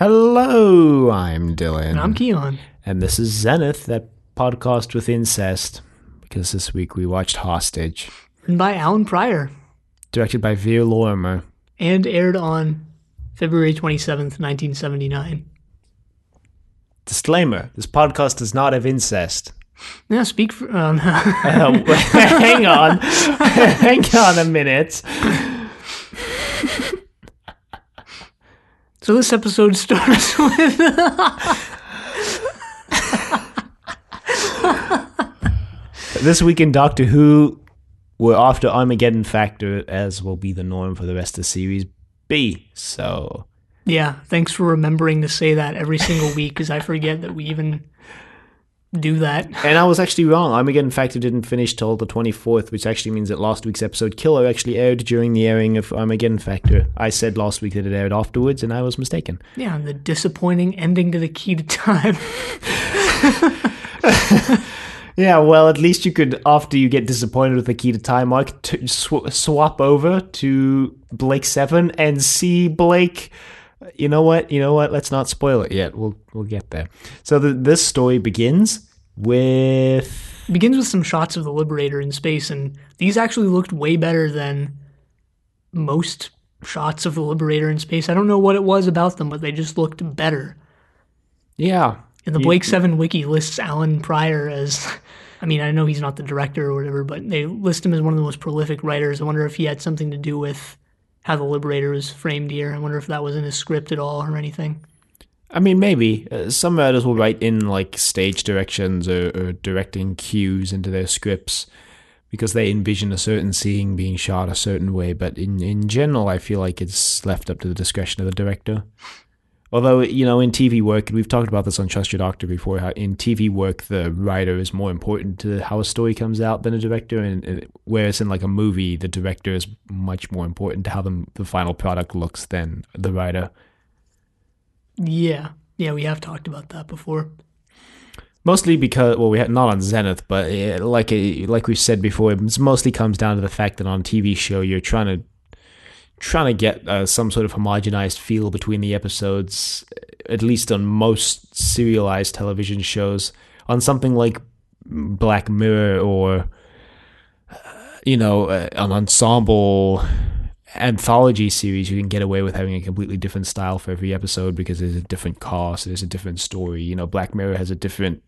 Hello, I'm Dylan. And I'm Keon. And this is Zenith, that podcast with incest. Because this week we watched Hostage, Written by Allan Prior directed by Vere Lorrimer. and aired on February 27th, 1979. Disclaimer this podcast does not have incest. Now, speak for. Um, Uh, hang on. hang on a minute. So, this episode starts with. This week in Doctor Who, we're after Armageddon Factor, as will be the norm for the rest of Series B. So, yeah, thanks for remembering to say that every single week because I forget that we even do that. and I was actually wrong. I'm Armageddon Factor didn't finish till the 24th, which actually means that last week's episode Killer actually aired during the airing of I'm Armageddon Factor. I said last week that it aired afterwards, and I was mistaken. Yeah, and the disappointing ending to the key to time. Yeah, well, at least you could, after you get disappointed with the key to time arc, t- sw- swap over to Blake Seven and see Blake. You know what? You know what? Let's not spoil it yet. We'll we'll get there. So the, this story begins with It begins with some shots of the Liberator in space, and these actually looked way better than most shots of the Liberator in space. I don't know what it was about them, but they just looked better. yeah. And the Blake Seven wiki lists Allan Prior as, I mean, I know he's not the director or whatever, but they list him as one of the most prolific writers. I wonder if he had something to do with how the Liberator was framed here. I wonder if that was in his script at all or anything. I mean, maybe uh, some writers will write in like stage directions or, or directing cues into their scripts because they envision a certain scene being shot a certain way. But in in general, I feel like it's left up to the discretion of the director. Although you know, in TV work, and we've talked about this on Trust Your Doctor before, how in TV work the writer is more important to how a story comes out than a director, and, and whereas in like a movie, the director is much more important to how the the final product looks than the writer. Yeah. Yeah, we have talked about that before. Mostly because, well, we had not on Zenith, but uh, like uh, like we've said before, it mostly comes down to the fact that on a TV show you're trying to trying to get uh, some sort of homogenized feel between the episodes, at least on most serialized television shows. On something like Black Mirror or uh, you know uh, an ensemble anthology series, you can get away with having a completely different style for every episode because there's a different cast, there's a different story. You know, Black Mirror has a different,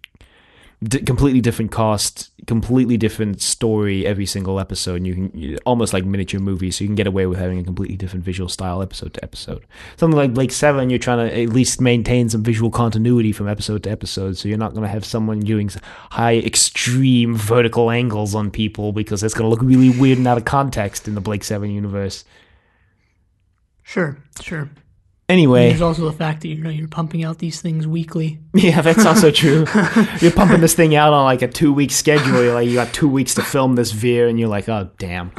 d- completely different cast, completely different story every single episode. And you can you- almost like miniature movies, so you can get away with having a completely different visual style episode to episode. Something like Blake Seven, you're trying to at least maintain some visual continuity from episode to episode, so you're not going to have someone doing high extreme vertical angles on people because that's going to look really weird and out of context in the Blake Seven universe. Sure, sure. Anyway, There's also the fact that you know you're pumping out these things weekly. yeah, that's also true. you're pumping this thing out on like a two week schedule. You're like, you got two weeks to film this Vere, and you're like, oh damn.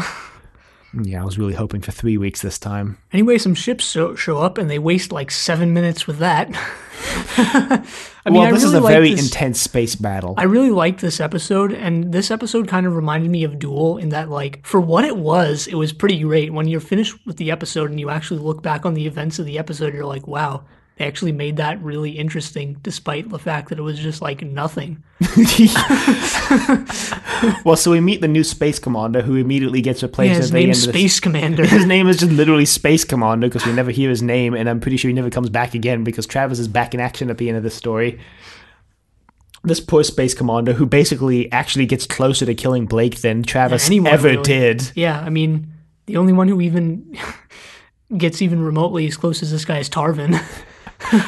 Yeah, I was really hoping for three weeks this time. Anyway, some ships show, show up and they waste like seven minutes with that. I mean, well, I this is a very this- intense space battle. I really liked this episode, and this episode kind of reminded me of Duel in that, like, for what it was, it was pretty great. When you're finished with the episode and you actually look back on the events of the episode, you're like, wow, they actually made that really interesting, despite the fact that it was just like nothing. well, so we meet the new space commander who immediately gets replaced Yeah, at the end of the Space Commander. His name is just literally Space Commander because we never hear his name, and I'm pretty sure he never comes back again because Travis is back in action at the end of this story. This poor Space Commander, who basically actually gets closer to killing Blake than Travis anyone ever really. did. yeah, I mean, the only one who even gets even remotely as close as this guy is Tarvin.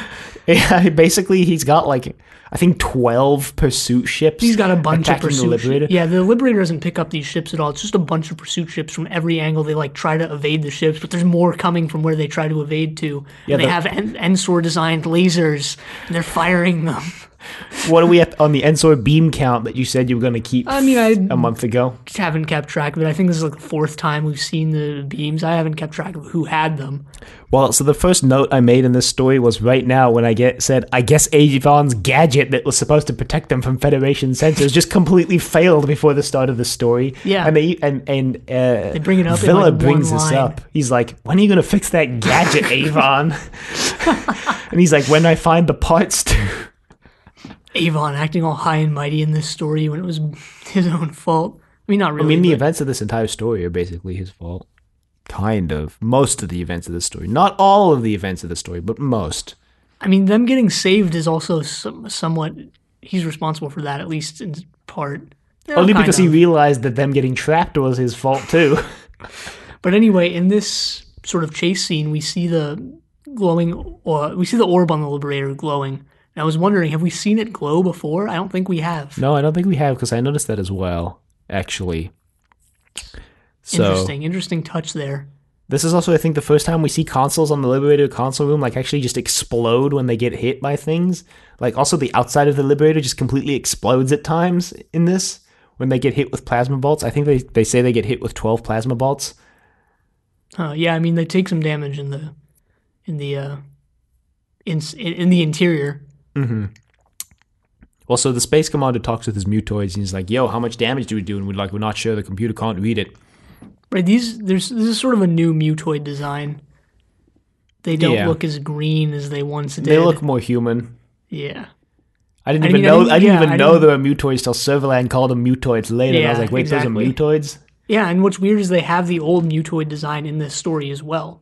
Yeah, basically, he's got like I think twelve pursuit ships. He's got a bunch of pursuit the Liberator. ships. Yeah, the Liberator doesn't pick up these ships at all. It's just a bunch of pursuit ships from every angle. They like try to evade the ships, but there's more coming from where they try to evade to. Yeah, and they the- have en- Ensor designed lasers, and they're firing them. What are we at on the Ensor beam count that you said you were going to keep I mean, I a month ago? I haven't kept track of it. I think this is like the fourth time we've seen the beams. I haven't kept track of who had them. Well, so the first note I made in this story was right now when I get said, I guess Avon's gadget that was supposed to protect them from Federation sensors just completely failed before the start of the story. Yeah. and they and and uh, They bring it up Vila like, brings this line. up. He's like, "When are you going to fix that gadget, Avon?" and he's like, when I find the parts to. Avon acting all high and mighty in this story when it was his own fault. I mean, not really. I mean, the but- events of this entire story are basically his fault. Kind of. Most of the events of the story. Not all of the events of the story, but most. I mean, them getting saved is also some, somewhat. He's responsible for that, at least in part. Only because he realized that them getting trapped was his fault too. But anyway, in this sort of chase scene, we see the glowing, or we see the orb on the Liberator glowing. I was wondering, have we seen it glow before? I don't think we have. no, I don't think we have because I noticed that as well, actually. So Interesting, interesting touch there. this is also, I think, the first time we see consoles on the Liberator console room like actually just explode when they get hit by things. Like also the outside of the Liberator just completely explodes at times in this when they get hit with plasma bolts. I think they they say they get hit with twelve plasma bolts. Uh, yeah, I mean they take some damage in the in the uh, in in the interior. Mm-hmm. Also, the space commander talks with his mutoids and he's like, "Yo, how much damage do we do?" And we're like, "We're not sure. The computer can't read it." Right, these there's this is sort of a new mutoid design. They don't Yeah. look as green as they once did. They look more human. yeah. I didn't I even mean, I know. I didn't- didn't, yeah, even I know didn't- there were mutoids till Servalan called them mutoids later. and I was like, "Wait, exactly. those are mutoids." Yeah, and what's weird is they have the old mutoid design in this story as well.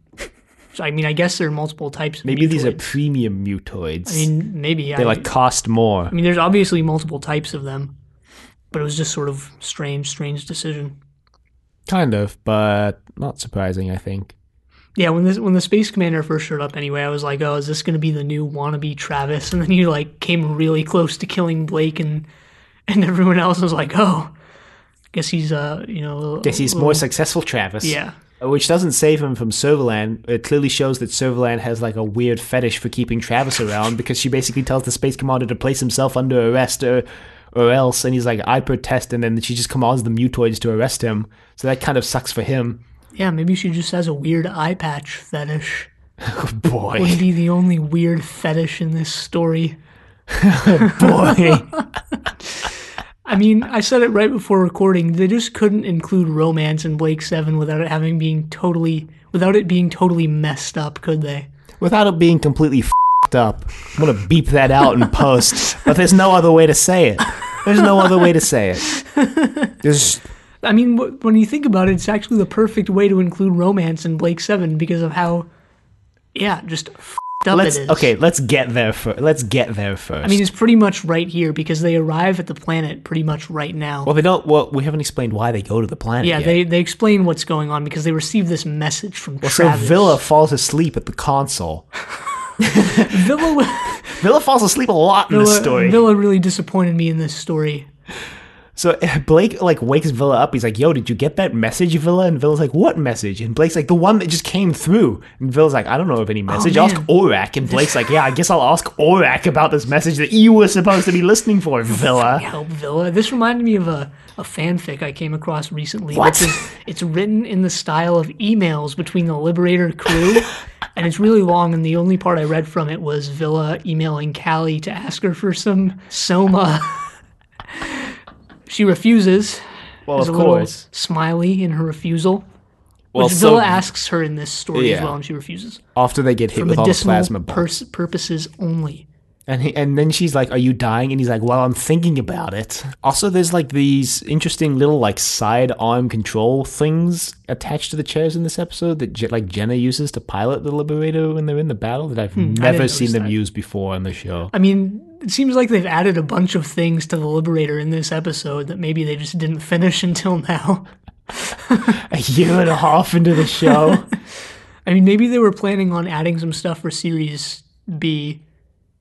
I mean, I guess there are multiple types. Of Maybe these are premium mutoids. I mean, maybe they like cost more. I mean, there's obviously multiple types of them, but it was just sort of strange, strange decision. Kind of, but not surprising. I think. Yeah, when this when the space commander first showed up, anyway, I was like, oh, is this going to be the new wannabe Travis? And then he like came really close to killing Blake, and and everyone else was like, oh, I guess he's uh, you know, Guess he's a more successful, Travis. Yeah, Which doesn't save him from Servalan. It clearly shows that Servalan has like a weird fetish for keeping Travis around because she basically tells the space commander to place himself under arrest or, or else, and he's like, I protest, and then she just commands the mutoids to arrest him. So that kind of sucks for him. yeah. Maybe she just has a weird eye patch fetish. Oh, boy. Wouldn't be the only weird fetish in this story. boy. I mean, I said it right before recording. They just couldn't include romance in Blake Seven without it having being totally, without it being totally messed up, could they? Without it being completely fed up. I'm to beep that out in post. But there's no other way to say it. There's no other way to say it. There's I mean, when you think about it, it's actually the perfect way to include romance in Blake Seven because of how, yeah, just up let's it is. okay. Let's get there first. Let's get there first. I mean, it's pretty much right here because they arrive at the planet pretty much right now. well, they don't. Well, we haven't explained why they go to the planet. yeah, yet. they they explain what's going on because they receive this message from Well, so Vila falls asleep at the console. Vila, Vila falls asleep a lot in this story. Vila really disappointed me in this story. So Blake like wakes Vila up. He's like, "Yo, did you get that message, Vila?" And Vila's like, "What message?" And Blake's like, "The one that just came through." And Vila's like, "I don't know of any oh, message. ask Oh, man. Orac." And Blake's like, "Yeah, I guess I'll ask Orac about this message that you were supposed to be listening for, Vila." Help Vila. This reminded me of a, a fanfic I came across recently. What? Which is, it's written in the style of emails between the Liberator crew, and it's really long. And the only part I read from it was Vila emailing Cally to ask her for some Soma. She refuses. Well, There's of course. smiley in her refusal. Well, Which so Vila asks her in this story as well, and she refuses. after they get hit with all the plasma bombs, pers- purposes only. And he, and then she's like, "Are you dying?" And he's like, "Well, I'm thinking about it." Also, there's like these interesting little like side arm control things attached to the chairs in this episode that Je- like Jenna uses to pilot the Liberator when they're in the battle that I've hmm, never seen them that. use before on the show. I mean, it seems like they've added a bunch of things to the Liberator in this episode that maybe they just didn't finish until now. A year and a half into the show. I mean, maybe they were planning on adding some stuff for Series B,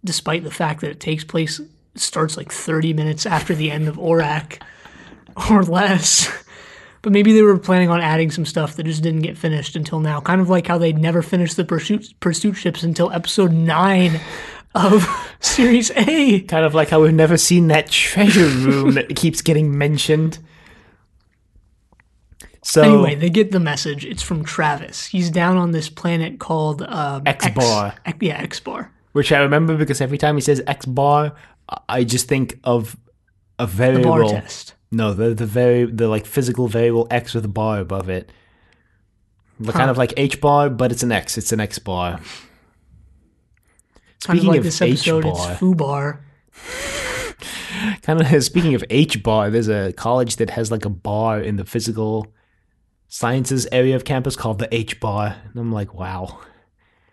despite the fact that it takes place, it starts like 30 minutes after the end of ORAC or less. But maybe they were planning on adding some stuff that just didn't get finished until now. Kind of like how they never finished the pursuit, pursuit ships until episode 9 of Series A. kind of like how we've never seen that treasure room that keeps getting mentioned. So Anyway, they get the message. It's from Travis. He's down on this planet called um, X-Bar. X, yeah, X Bar. Which I remember because every time he says X bar, I just think of a The variable. bar test. No, the the very the like physical variable X with a bar above it. The kind of like H bar, but it's an X. It's an X bar. Kind of Speaking like of this episode, H it's bar, kind of speaking of H bar, there's a college that has like a bar in the physical sciences area of campus called the H bar, and I'm like, wow.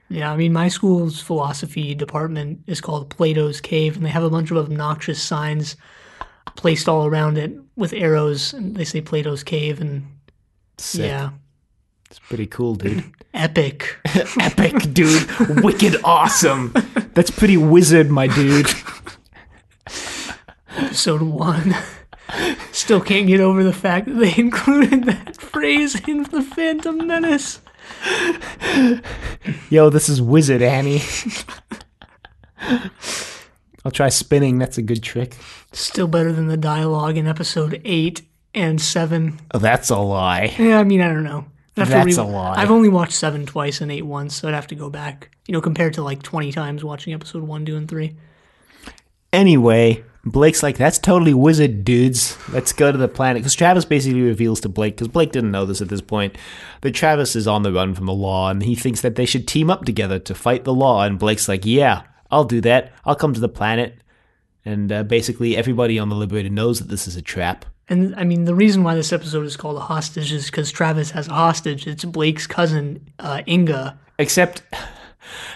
Yeah, I mean, my school's philosophy department is called Plato's Cave, and they have a bunch of obnoxious signs placed all around it with arrows, and they say Plato's Cave, and Sick. yeah, It's pretty cool, dude. epic. Epic, dude. Wicked awesome. That's pretty wizard, my dude. Episode one. Still can't get over the fact that they included that phrase in the Phantom Menace. Yo, this is wizard, Annie. I'll try spinning. That's a good trick. Still better than the dialogue in episode eight and seven. Oh, that's a lie. Yeah, I mean, I don't know. I'd have to That's a lie. I've only watched seven twice and eight once, so I'd have to go back. You know, compared to like twenty times watching episode one, two, and three. Anyway, Blake's like, that's totally wizard, dudes. Let's go to the planet. Because Travis basically reveals to Blake, because Blake didn't know this at this point, that Travis is on the run from the law, and he thinks that they should team up together to fight the law. And Blake's like, yeah, I'll do that. I'll come to the planet. And uh, basically, everybody on the Liberator knows that this is a trap. And I mean, the reason why this episode is called a hostage is because Travis has a hostage. It's Blake's cousin, uh, Inga. Except,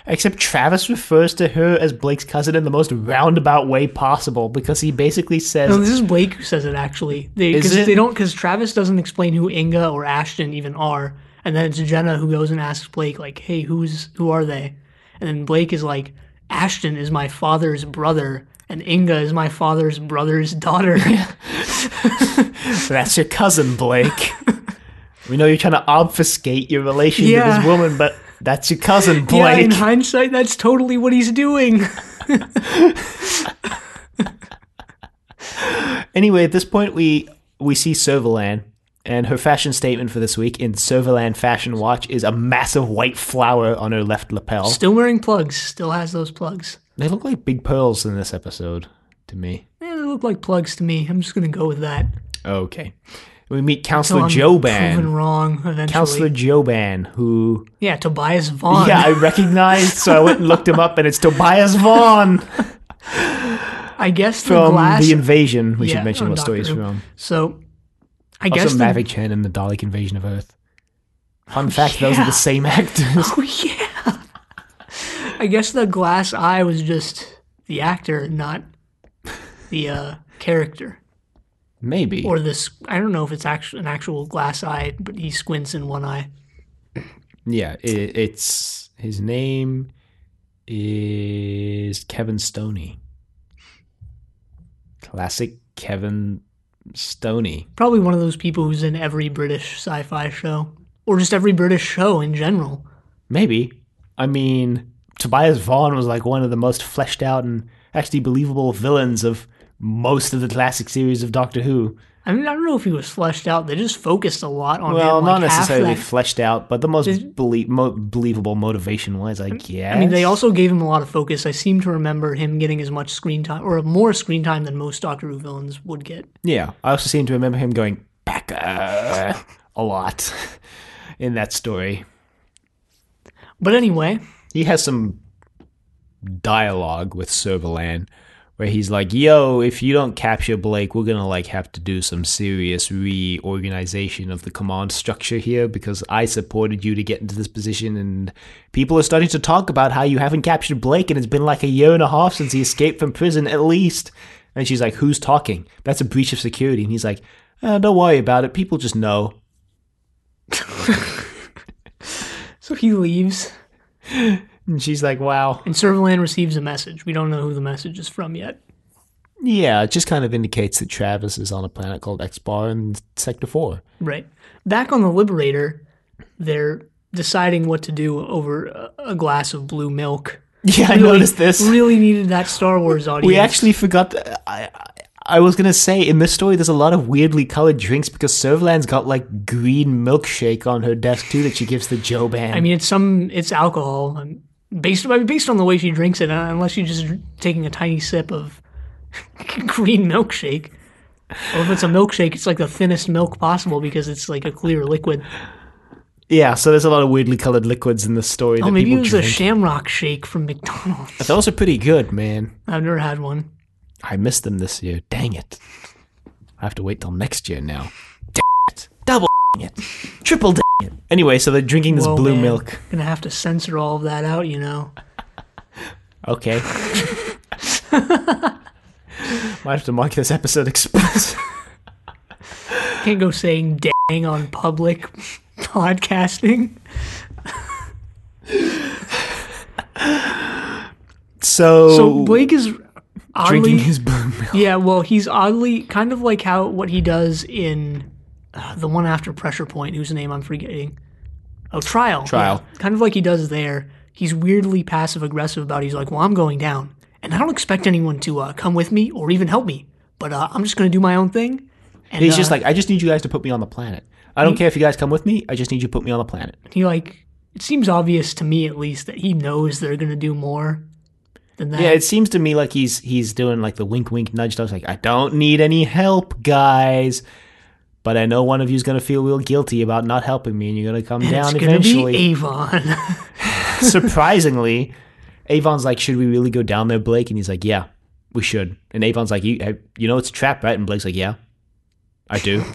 except Travis refers to her as Blake's cousin in the most roundabout way possible because he basically says, No, this is Blake who says it actually. They, Is cause it? They don't because Travis doesn't explain who Inga or Ashton even are, and then it's Jenna who goes and asks Blake like, "Hey, who's who are they?" And then Blake is like, "Ashton is my father's brother, and Inga is my father's brother's daughter." That's your cousin, Blake. we know you're trying to obfuscate your relation to this woman, but that's your cousin, Blake. yeah, in hindsight, that's totally what he's doing. anyway, at this point, we we see Servalan, and her fashion statement for this week in Servalan Fashion Watch is a massive white flower on her left lapel. Still wearing plugs. Still has those plugs. They look like big pearls in this episode to me. Eh, they look like plugs to me. I'm just gonna go with that. Okay. We meet Counselor Joban. proven wrong eventually. Counselor Joban, who Yeah, Tobias Vaughn. yeah, I recognized, so I went and looked him up, and it's Tobias Vaughn I guess the from glass. the invasion. We Yeah, should mention what story he's Who. from. so, I guess Also, the, Mavic Chen in the Dalek invasion of Earth. Fun fact: those are the same actors. Oh yeah. I guess the glass eye was just the actor, not the uh, character. Maybe. Or this, I don't know if it's actually an actual glass eye, but he squints in one eye. yeah, it, it's his name is Kevin Stoney. Classic Kevin Stoney. Probably one of those people who's in every British sci-fi show, or just every British show in general. Maybe. I mean, Tobias Vaughn was like one of the most fleshed out and actually believable villains of most of the classic series of Doctor Who. I mean, I don't know if he was fleshed out. They just focused a lot on him. Well, him. not like half necessarily fleshed out, but the most belie- mo- believable motivation was, I guess. I mean, they also gave him a lot of focus. I seem to remember him getting as much screen time, or more screen time than most Doctor Who villains would get. Yeah, I also seem to remember him going Becca a lot in that story. But anyway, He has some dialogue with Servalan where he's like, "Yo, if you don't capture Blake, we're gonna like have to do some serious reorganization of the command structure here because I supported you to get into this position, and people are starting to talk about how you haven't captured Blake, and it's been like a year and a half since he escaped from prison, at least." And she's like, "Who's talking? That's a breach of security." And he's like, "Uh, "Don't worry about it. People just know." so he leaves, And she's like, "Wow." and Servalan receives a message. We don't know who the message is from yet. Yeah, it just kind of indicates that Travis is on a planet called X-Bar in Sector 4. Right. Back on the Liberator, they're deciding what to do over a, a glass of blue milk. Yeah, I noticed this. Really needed that Star Wars audience. We actually forgot. To, I, I I was gonna say in this story, there's a lot of weirdly colored drinks because Servalan's got like green milkshake on her desk too that she gives the Joban. I mean, it's some it's alcohol. um, Based based on the way she drinks it, uh, unless you're just taking a tiny sip of green milkshake, or if it's a milkshake, it's like the thinnest milk possible because it's like a clear liquid. Yeah, so there's a lot of weirdly colored liquids in the story. Oh, maybe it was drink. a Shamrock Shake from McDonald's. Those are pretty good, man. I've never had one. I missed them this year. Dang it. I have to wait till next year now. Dang it. Double it. Triple dang it. Anyway, so they're drinking this Whoa, blue man. milk. Gonna have to censor all of that out, you know. Okay. Might have to mark this episode explicit. Can't go saying dang on public podcasting. So, So Blake is oddly drinking his blue milk. Yeah, well, he's oddly kind of like how what he does in uh, the one after Pressure Point, whose name I'm forgetting. Oh, Trial. Trial. Yeah, kind of like he does there. He's weirdly passive aggressive about. It. He's like, "Well, I'm going down, and I don't expect anyone to uh, come with me or even help me, but uh, I'm just going to do my own thing." And He's uh, just like, I just need you guys to put me on the planet. I don't care if you guys come with me. I just need you to put me on the planet. he like. It seems obvious to me, at least, that he knows they're going to do more than that. Yeah, it seems to me like he's he's doing like the wink, wink, nudge, nudge. Like, I don't need any help, guys. But I know one of you's gonna feel real guilty about not helping me, and you're gonna come And down it's going to eventually. be Avon. Surprisingly, Avon's like, "Should we really go down there, Blake?" And he's like, "Yeah, we should." And Avon's like, "You, you know, it's a trap, right?" And Blake's like, "Yeah, I do."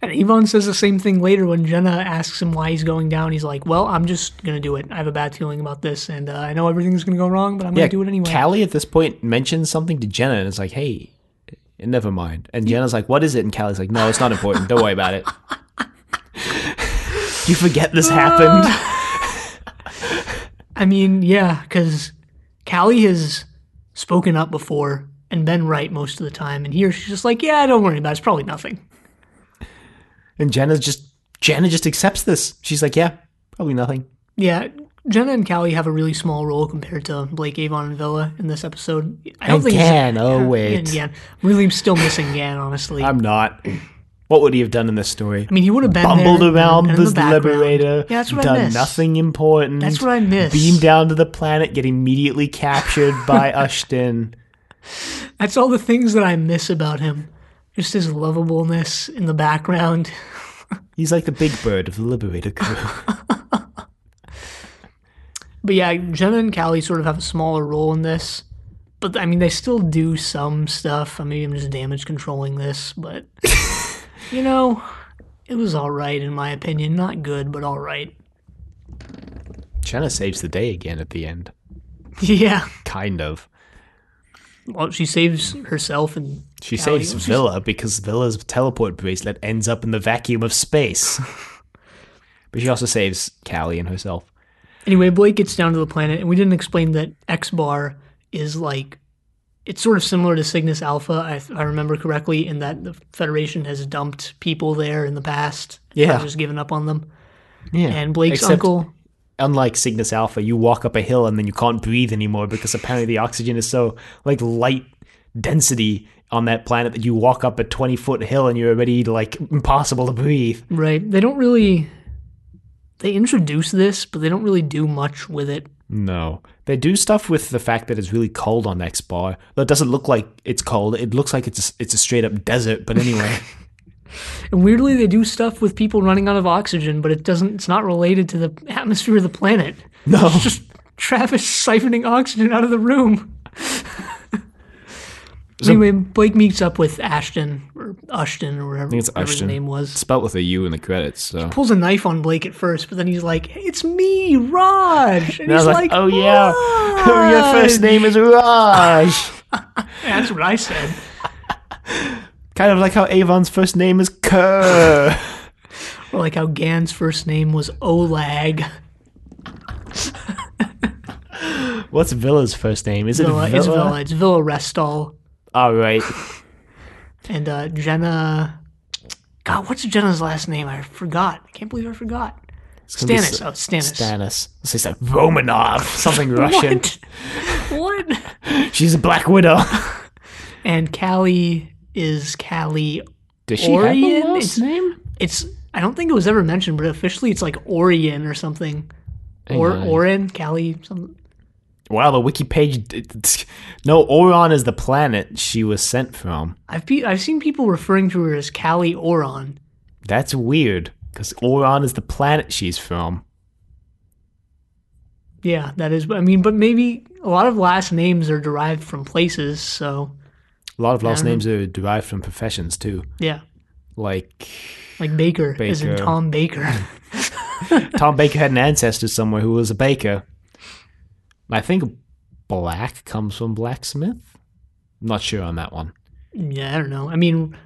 And Avon says the same thing later when Jenna asks him why he's going down. He's like, "Well, I'm just gonna do it. I have a bad feeling about this, and uh, I know everything's gonna go wrong, but I'm gonna do it anyway." Cally at this point mentions something to Jenna, and it's like, "Hey, never mind." And Jenna's like, "What is it?" And Cally's like, "No, it's not important. Don't worry about it." you forget this ah. happened. I mean, yeah, because Cally has spoken up before and been right most of the time, and here she's just like, "Yeah, don't worry about it. It's probably nothing." And Jenna just Jenna just accepts this. She's like, "Yeah, probably nothing." Yeah, Jenna and Cally have a really small role compared to Blake, Avon, and Vila in this episode. I And it's- Gan, oh, Yeah, wait. Gan. Really, still missing Gan, honestly. I'm not. What would he have done in this story? I mean, he would have been Bumbled there, around been in this the liberator, Yeah, that's what done I miss. nothing important. That's what I miss. Beamed down to the planet, get immediately captured by Ushton. That's all the things that I miss about him. Just his lovableness in the background. He's like the big bird of the Liberator crew. But yeah, Jenna and Cally sort of have a smaller role in this. But I mean, they still do some stuff. I mean, I'm just damage controlling this, but you know, it was all right in my opinion. Not good, but all right. Jenna saves the day again at the end. Yeah. Kind of. Well, she saves herself and She Cally- saves she's- Vila because Vila's teleport bracelet ends up in the vacuum of space. but she also saves Cally and herself. Anyway, Blake gets down to the planet, and we didn't explain that X Bar is like it's sort of similar to Cygnus Alpha, I, if I remember correctly, in that the Federation has dumped people there in the past. Yeah. and just given up on them. Yeah. And Blake's Except- uncle, unlike Cygnus Alpha, you walk up a hill and then you can't breathe anymore because apparently the oxygen is so like light density on that planet that you walk up a 20 foot hill and you're already like impossible to breathe. right? They don't really they introduce this, but they don't really do much with it. No. They do stuff with the fact that it's really cold on X bar. Though it doesn't look like it's cold. It looks like it's a, it's a straight up desert. But anyway, And weirdly, they do stuff with people running out of oxygen, but it doesn't. It's not related to the atmosphere of the planet. no. It's just Travis siphoning oxygen out of the room. anyway, Blake meets up with Ashton or Ashton or whatever, it's whatever his Ashton. name was. Spelt with a U in the credits. So. Pulls a knife on Blake at first, but then he's like, hey, "It's me, Raj," and And he's like, like, oh yeah, your first name is Raj. That's what I said. kind of like how Avon's first name is Kerr. Or like how Gan's first name was Olag. What's Vila's first name? Is it Vila, Vila? it's Vila. It's Vila Restal. All right. And uh, Jenna. God, what's Jenna's last name? I forgot. I can't believe I forgot. be Stannis. S- Oh, Stannis. Stannis. Let's say something Romanov, something Russian. What? what? She's a Black Widow. And Cally is Cally. Does she Orion? have a last It's- name? It's. I don't think it was ever mentioned, but officially it's like Orion or something. Or on. Orin, Cally, something. Wow, the wiki page. No, Auron is the planet she was sent from. I've pe- I've seen people referring to her as Cally Auron. That's weird. because Auron is the planet she's from. Yeah, that is. I mean, but maybe a lot of last names are derived from places. So A lot of last names are derived from professions too, yeah, like like Baker, is in Baker. Tom Baker. Tom Baker had an ancestor somewhere who was a baker. I think black comes from blacksmith. I'm not sure on that one. yeah, I don't know. I mean,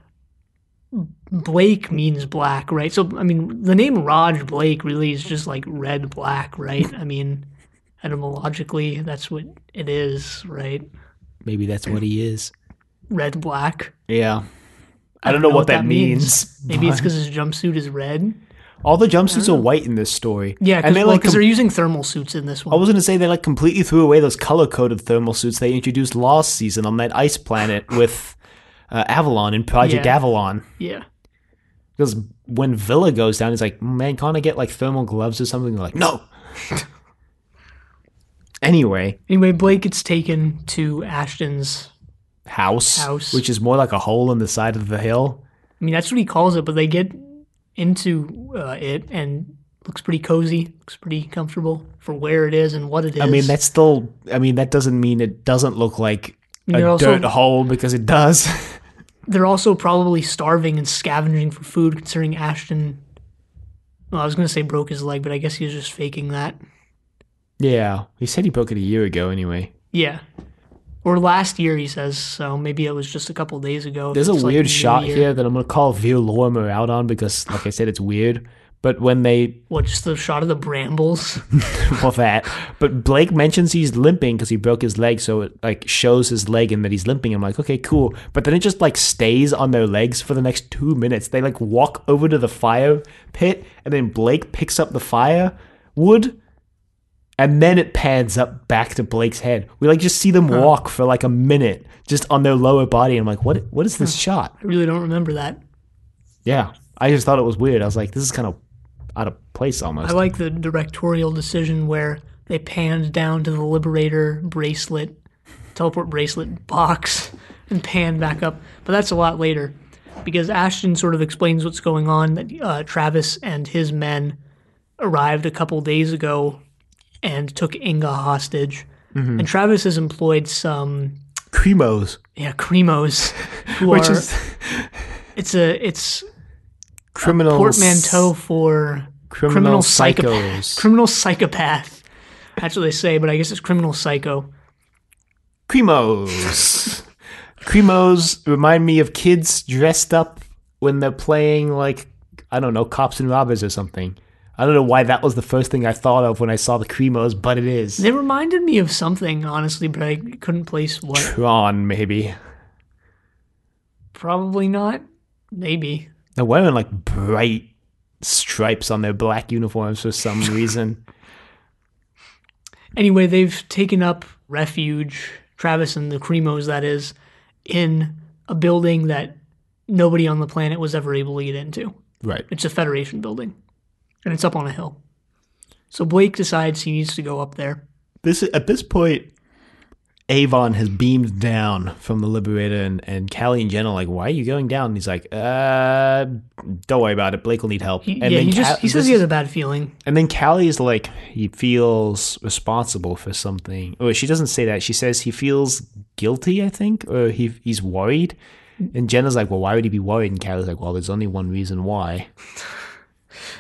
Blake means black, right? So I mean, the name Raj Blake really is just like red black, right? I mean, etymologically, that's what it is, right? Maybe that's what he is. Red black. Yeah. I don't know what that means. Maybe it's because his jumpsuit is red. All the jumpsuits are white in this story. Yeah, and because they well, like 'cause com- they're using thermal suits in this one. I was gonna say they like completely threw away those color coded thermal suits they introduced last season on that ice planet with uh, Avalon in Project Yeah. Avalon. yeah. Because when Vila goes down, he's like, "Man, can't I get like thermal gloves or something?" They're like, "No." anyway, Anyway, Blake gets taken to Ashton's. house, House. which is more like a hole in the side of the hill. I mean, that's what he calls it, but they get into uh, it and looks pretty cozy, looks pretty comfortable for where it is and what it is. I mean, that's still. I mean, that doesn't mean it doesn't look like a also- dirt hole because it does. They're also probably starving and scavenging for food, considering Ashton. Well, I was going to say broke his leg, but I guess he was just faking that. yeah, he said he broke it a year ago. Anyway, Yeah. Or last year, he says, so maybe it was just a couple days ago. there's a like weird shot Year. here that I'm gonna call Vere Lorrimer out on because, like I said, it's weird. But when they What, just the shot of the brambles? well that, but Blake mentions he's limping because he broke his leg, so it like shows his leg and that he's limping. I'm like, okay, cool. But then it just like stays on their legs for the next two minutes. They like walk over to the fire pit, and then Blake picks up the fire wood, and then it pans up back to Blake's head. We like just see them walk for like a minute just on their lower body. And I'm like, what? What is this shot? I really don't remember that. Yeah, I just thought it was weird. I was like, this is kind of out of place almost. I like the directorial decision where they panned down to the Liberator bracelet, teleport bracelet box, and panned back up. But that's a lot later because Ashton sort of explains what's going on that uh, Travis and his men arrived a couple days ago and took Inga hostage. Mm-hmm. And Travis has employed some Crimos, yeah crimos which are is it's a it's criminal portmanteau for criminal, criminal psychos. psychopath. Criminal psychopath. That's what they say, but I guess it's criminal psycho. Crimos. Crimos remind me of kids dressed up when they're playing like I don't know, cops and robbers or something. I don't know why that was the first thing I thought of when I saw the Crimos, but it is. They reminded me of something, honestly, but I couldn't place what. Tron, maybe. Probably not. Maybe. They're wearing like bright stripes on their black uniforms for some reason. Anyway, they've taken up refuge, Travis and the Crimos, that is, in a building that nobody on the planet was ever able to get into. Right. It's a Federation building, and it's up on a hill. So Blake decides he needs to go up there. This at this point, Avon has beamed down from the Liberator, and, and Cally and Jenna are like, "Why are you going down?" And he's like, "Uh, don't worry about it. Blake will need help." He, and yeah, then he just he says he has a bad feeling. and then Cally is like, he feels responsible for something. Or she doesn't say that. She says he feels guilty. I think, or he he's worried. And Jenna's like, "Well, why would he be worried?" And Cally's like, "Well, there's only one reason why."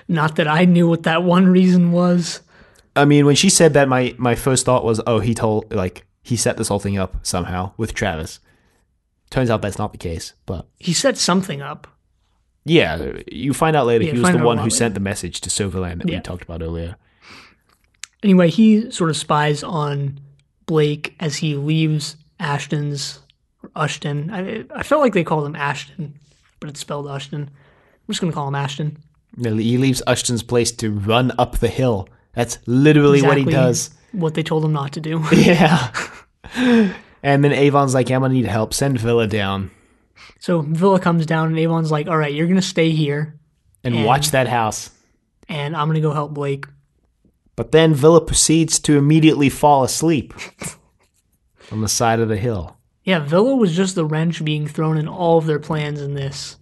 Not that I knew what that one reason was. I mean, when she said that, my my first thought was, "Oh, he told like he set this whole thing up somehow with Travis." Turns out that's not the case, but He set something up. yeah, you find out later Yeah, he was the one who later. sent the message to Servalan that Yeah. we talked about earlier. Anyway, he sort of spies on Blake as he leaves Ashton's or Ashton. I, I felt like they called him Ashton, but it's spelled Ushton. I'm just gonna call him Ashton. He leaves Ushton's place to run up the hill. That's literally what he does. What they told him not to do. Yeah. and then Avon's like, I'm gonna need help. Send Vila down so Vila comes down, and Avon's like, "All right, you're gonna stay here, and, And- watch that house. and I'm gonna go help Blake." But then Vila proceeds to immediately fall asleep on the side of the hill. Yeah, Vila was just the wrench being thrown in all of their plans in this.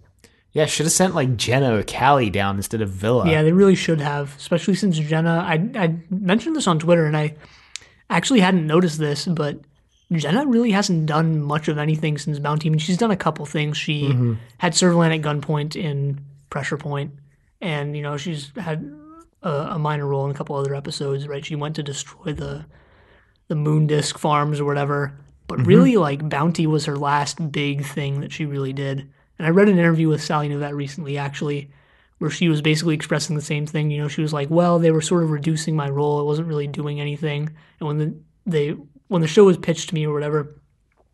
Yeah, should have sent like Jenna or Cally down instead of Vila. Yeah, they really should have, especially since Jenna. I I mentioned this on Twitter, and I actually hadn't noticed this, but Jenna really hasn't done much of anything since Bounty. I mean, she's done a couple things. She mm-hmm. had Servalan at gunpoint in Pressure Point, and you know she's had a, a minor role in a couple other episodes. Right, she went to destroy the the Moon Disc farms or whatever. But mm-hmm. really, like Bounty was her last big thing that she really did. And I read an interview with Sally Knyvette recently, actually, where she was basically expressing the same thing. You know, she was like, "Well, they were sort of reducing my role. It wasn't really doing anything." And when the they when the show was pitched to me or whatever,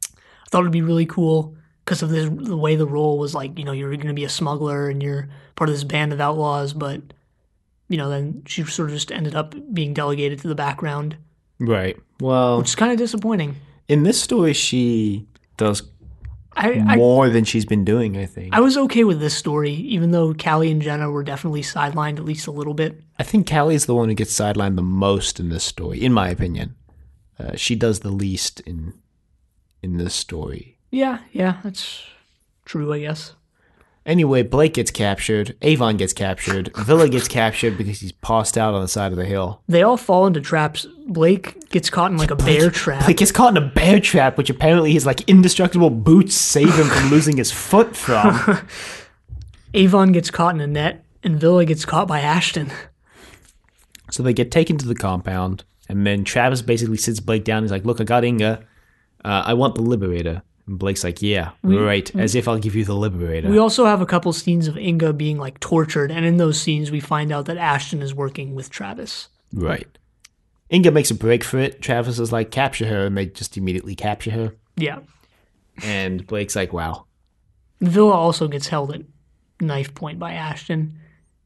I thought it'd be really cool because of this, the way the role was like, you know, you're going to be a smuggler and you're part of this band of outlaws, but you know, then she sort of just ended up being delegated to the background, Right. Well, which is kind of disappointing. in this story, she does I, I more than she's been doing. I think. I was okay with this story, even though Cally and Jenna were definitely sidelined at least a little bit. I think Cally's the one who gets sidelined the most in this story, in my opinion. Uh, she does the least in in this story. Yeah, yeah, that's true, I guess. Anyway, Blake gets captured. Avon gets captured. Vila gets captured because he's passed out on the side of the hill. They all fall into traps. Blake gets caught in like a bear trap. Blake gets caught in a bear trap, which apparently his like indestructible boots save him from losing his foot from. Avon gets caught in a net, and Vila gets caught by Ashton. So they get taken to the compound, and then Travis basically sits Blake down. He's like, "Look, I got Inga. Uh, I want the Liberator." And Blake's like, "Yeah, right. As if I'll give you the Liberator." We also have a couple scenes of Inga being like tortured, and in those scenes, we find out that Ashton is working with Travis. right. Inga makes a break for it. Travis is like, "Capture her," and they just immediately capture her. Yeah. And Blake's like, "Wow, Vila also gets held at knife point by Ashton,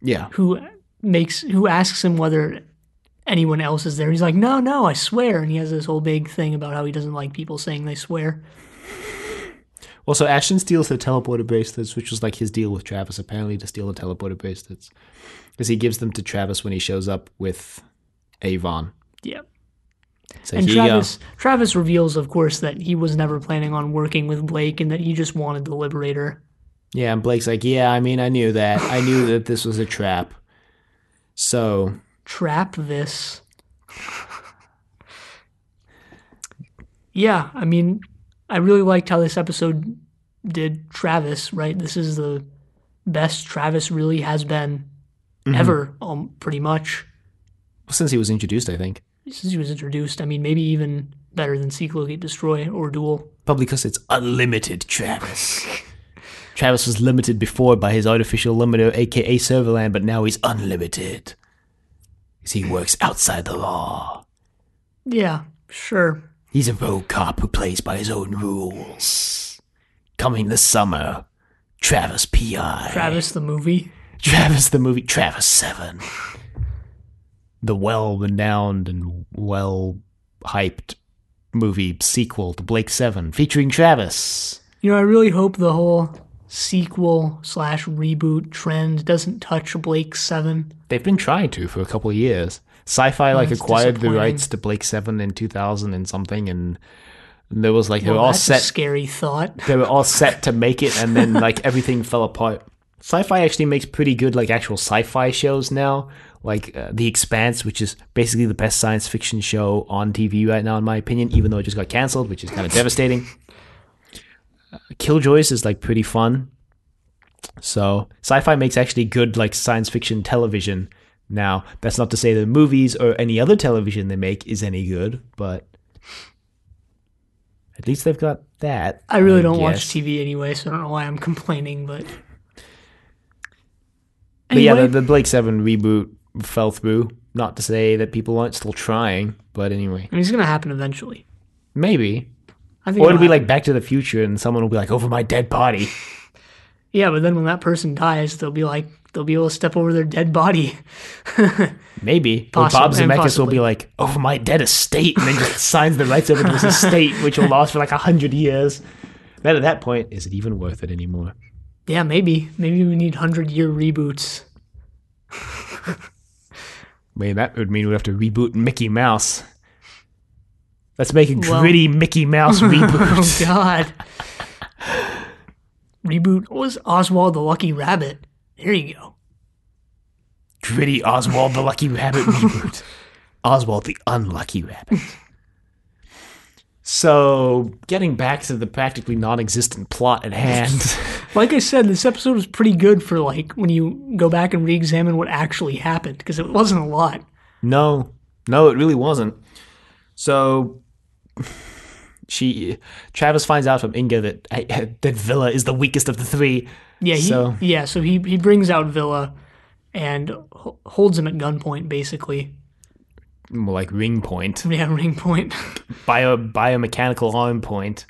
yeah." who makes who asks him whether anyone else is there. He's like, "No, no, I swear." And he has this whole big thing about how he doesn't like people saying they swear. Well, so Ashton steals the teleporter bracelets, which was like his deal with Travis, apparently, to steal the teleporter bracelets. Because he gives them to Travis when he shows up with Avon. Yeah. So And here you go. Travis Travis reveals, of course, that he was never planning on working with Blake and that he just wanted the Liberator. Yeah, and Blake's like, yeah, I mean, I knew that. I knew that this was a trap. So, Trap this. yeah, I mean, I really liked how this episode did Travis, right? This is the best Travis really has been ever, um, pretty much, since he was introduced, I think. since he was introduced. I mean, maybe even better than Seek, Locate, Destroy or Duel. Probably because it's unlimited Travis. Travis was limited before by his artificial limiter, aka Servalan, but now he's unlimited. Because he works outside the law. Yeah, sure. He's a rogue cop who plays by his own rules. Coming this summer, Travis P.I. Travis the movie. Travis the movie, Travis 7. The well renowned and well hyped movie sequel to Blake 7 featuring Travis. You know, I really hope the whole sequel slash reboot trend doesn't touch Blake Seven. They've been trying to for a couple of years. Sci-fi like That's acquired the rights to Blake 7 in 2000 and something and there was like they were Well, all that's a set scary thought. they were all set to make it and then like everything fell apart. Sci-fi actually makes pretty good like actual sci-fi shows now, like uh, The Expanse, which is basically the best science fiction show on TV right now in my opinion, even though it just got canceled, which is kind of devastating. Uh, Killjoys is like pretty fun. So, sci-fi makes actually good like science fiction television now. That's not to say the movies or any other television they make is any good, but at least they've got that. I really don't watch. TV anyway, so I don't know why I'm complaining, but. But yeah, the, the Blake Seven reboot fell through. Not to say that people aren't still trying, but anyway, I mean, it's gonna happen eventually. maybe. I think. Or it'll be happen. like Back to the Future, and someone will be like, "Over my dead body." yeah, but then when that person dies, they'll be like, they'll be able to step over their dead body. Maybe. Possi- or Bob Zemeckis will be like, "Over my dead estate," and then just signs the rights over to his estate, which will last for like a hundred years. Then at that point, is it even worth it anymore? yeah, maybe. Maybe we need hundred year reboots. I mean, that would mean we'd have to reboot Mickey Mouse. Let's make a Well- gritty Mickey Mouse oh, reboot. Oh. God. reboot was Oswald the Lucky Rabbit. There you go. Gritty Oswald the Lucky Rabbit reboot. Oswald the Unlucky Rabbit. So, getting back to the practically non existent plot at hand. Like I said, this episode was pretty good for like when you go back and re-examine what actually happened because it wasn't a lot. No, no, it really wasn't. So she Travis finds out from Inga that that Vila is the weakest of the three. Yeah, he, So- yeah. So he he brings out Vila and holds him at gunpoint, basically. More like ring point, Yeah, ring point. bio biomechanical arm point.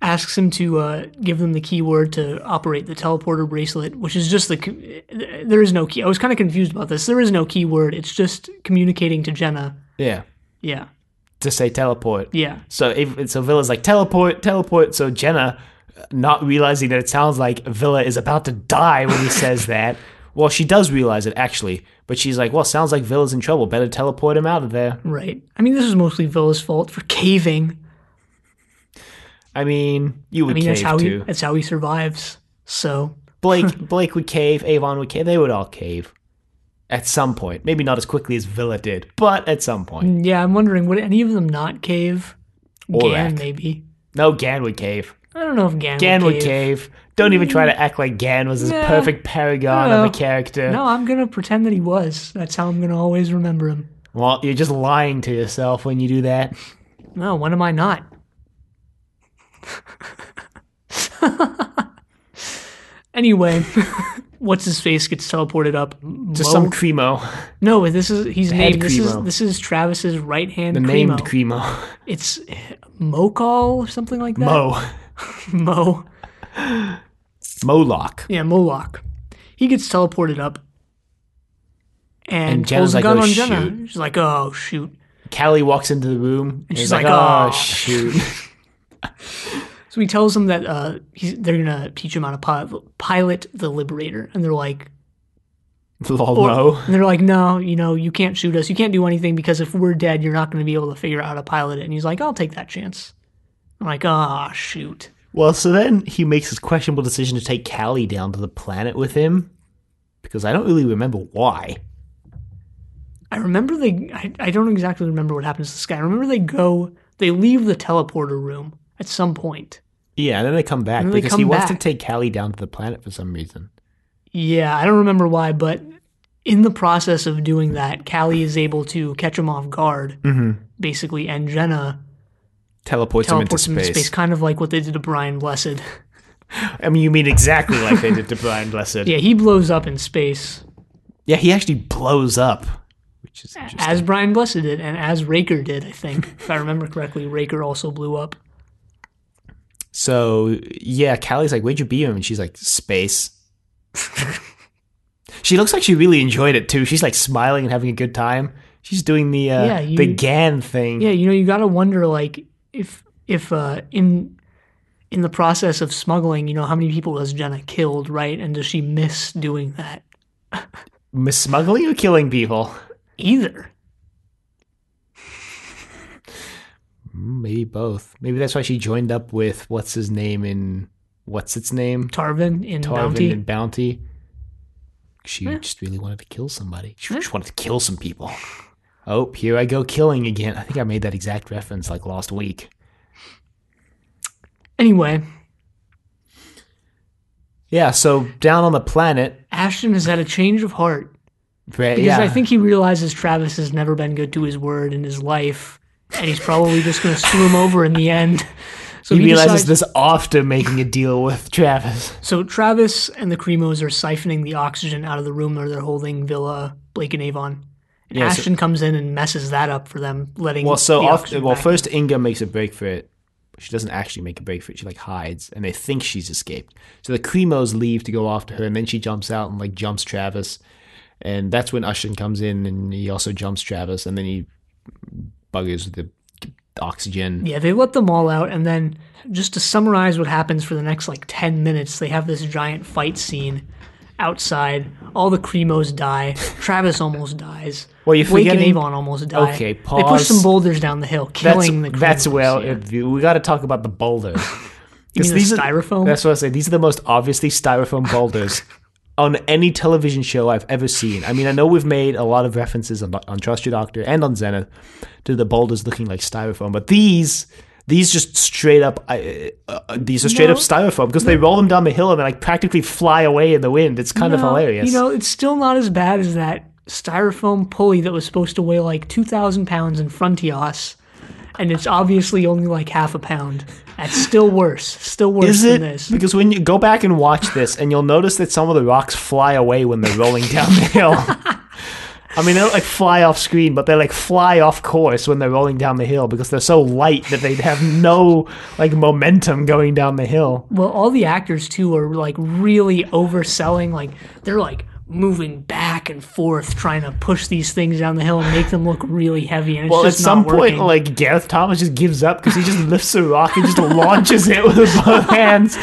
Asks him to uh, give them the keyword to operate the teleporter bracelet, which is just the. There is no key. I was kind of confused about this. There is no keyword. It's just communicating to Jenna. Yeah, Yeah, to say teleport. yeah. So if so, Vila's like teleport, teleport. So Jenna, not realizing that it sounds like Vila is about to die when he says that. Well, she does realize it actually, but she's like, "Well, sounds like Vila's in trouble. Better teleport him out of there." Right. I mean, this is mostly Vila's fault for caving. I mean, you would I mean, cave that's how too. he that's how he survives. So Blake Blake would cave, Avon would cave. They would all cave at some point. Maybe not as quickly as Vila did, but at some point. yeah, I'm wondering would any of them not cave? Gan maybe. No, Gan would cave. I don't know if Gan, Gan would would cave. cave. Don't even try to mm. act like Gan was this Yeah. perfect paragon of a character. No, I'm gonna pretend that he was. That's how I'm gonna always remember him. Well, you're just lying to yourself when you do that. No, when am I not? anyway, what's his face gets teleported up. to Mo- some Crimo. no, this is he's Head named. This is this is Travis's right hand. The Crimo. named Crimo. It's Mokal or something like that. Mo. Mo. Moloch. Yeah, Moloch. He gets teleported up. And, And Jenna's pulls a like, gun "Oh, on Jenna. shoot." She's like, oh, shoot. Cally walks into the room and she's she's like, like, "Oh "Oh." shoot!" So he tells them that uh, he's, they're going to teach him how to pilot, pilot the Liberator. And they're like, Lol, or- Mo. and they're like, no, you know, you can't shoot us. You can't do anything because if we're dead, you're not going to be able to figure out how to pilot it. And he's like, I'll take that chance. I'm like, ah, shoot. Well, so then he makes his questionable decision to take Cally down to the planet with him because I don't really remember why. I remember they, I, I don't exactly remember what happens to this guy. I remember they go, they leave the teleporter room at some point. Yeah, and then they come back they because he come wants to take Cally down to the planet for some reason. Yeah, I don't remember why, but in the process of doing that, Cally is able to catch him off guard, mm-hmm. basically, and Jenna Teleports, him into him space. into space, kind of like what they did to Brian Blessed. I mean, you mean exactly like they did to Brian Blessed. yeah, he blows up in space, Yeah, he actually blows up, which is interesting. as Brian Blessed did, and as Raiker did, I think. if I remember correctly, Raiker also blew up. So yeah, Cally's like, "Where'd you beam him?" And she's like, "Space." she looks like she really enjoyed it too. She's like smiling and having a good time. She's doing the uh, Yeah, you- the Gan thing. Yeah, you know, you gotta wonder, like, if if uh, in in the process of smuggling, you know, how many people has Jenna killed, right? And does she miss doing that? Miss smuggling or killing people? Either. Maybe both. Maybe that's why she joined up with what's his name in what's its name? Tarvin in Tarvin Bounty. and Bounty. She just really wanted to kill somebody. She just wanted to kill some people. Oh, here I go killing again. I think I made that exact reference like last week. Anyway, Yeah, so down on the planet, Ushton has had a change of heart right, because yeah, I think he realizes Travis has never been good to his word in his life, and he's probably just going to screw him over in the end. So he, realizes decides- this after making a deal with Travis. So Travis and the Crimos are siphoning the oxygen out of the room where they're holding Vila, Blake, and Avon. And Yeah, so- Ushton comes in and messes that up for them, letting Well, so oxygen well, first Inga makes a break for it. She doesn't actually make a break for it. She like hides, and they think she's escaped. So the Crimos leave to go after her, and then she jumps out and like jumps Travis, and that's when Ushton comes in, and he also jumps Travis, and then he buggers with the oxygen. Yeah, they let them all out, and then just to summarize what happens for the next like ten minutes, they have this giant fight scene outside. All the Crimos die. Travis almost dies. Well, you're Blake and Avon almost die. Okay, pause. They push some boulders down the hill, That's killing the Crimos. that's well. yeah. we got to talk about the boulders. You mean the these are- styrofoam? That's what I say. These are the most obviously styrofoam boulders on any television show I've ever seen. I mean, I know we've made a lot of references on, on Trust Your Doctor and on Zenith to the boulders looking like styrofoam, but these. These just straight up, uh, uh, these are straight No. up styrofoam because they roll them down the hill and they like practically fly away in the wind. It's kind of hilarious. You know, it's still not as bad as that styrofoam pulley that was supposed to weigh like 2,000 pounds in Frontios, and it's obviously only like half a pound. That's still worse. Still worse Is than it? this. Because when you go back and watch this, and you'll notice that some of the rocks fly away when they're rolling down the hill. I mean, they don't like fly off screen, but they like fly off course when they're rolling down the hill because they're so light that they have no like momentum going down the hill. Well, all the actors too are like really overselling. Like they're like moving back and forth, trying to push these things down the hill and make them look really heavy. And it's Well, at some point, like Gareth Thomas just gives up because he just lifts a rock and just launches it with both hands.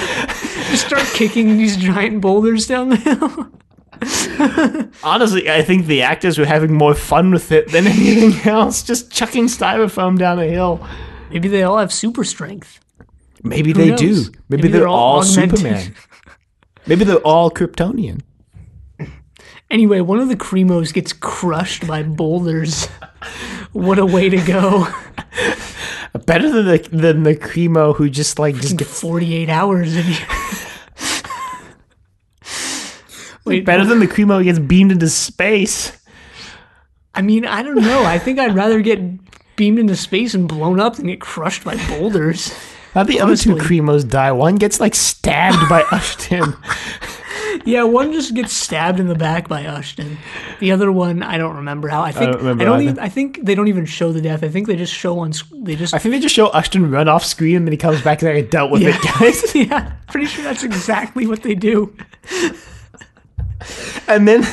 just start kicking these giant boulders down the hill. Honestly, I think the actors were having more fun with it than anything else, just chucking styrofoam down a hill. Maybe they all have super strength. Maybe they do. Maybe, Maybe they're, they're all all. Superman. Maybe they're all Kryptonian. Anyway, one of the Crimos gets crushed by boulders. what a way to go. Better than the than the Crimo who just like just gets 48 hours in here. Wait, better than the Crimo who gets beamed into space. I mean, I don't know. I think I'd rather get beamed into space and blown up than get crushed by boulders. How the other two Honestly. Crimos die? One gets like stabbed by Ushton. Yeah, one just gets stabbed in the back by Ushton. The other one, I don't remember how. I think don't remember I don't either. even. I think they don't even show the death. I think they just show on. sc- They just. I think they just show Ushton run off screen and then he comes back and I dealt with it, guys. yeah, pretty sure that's exactly what they do. And then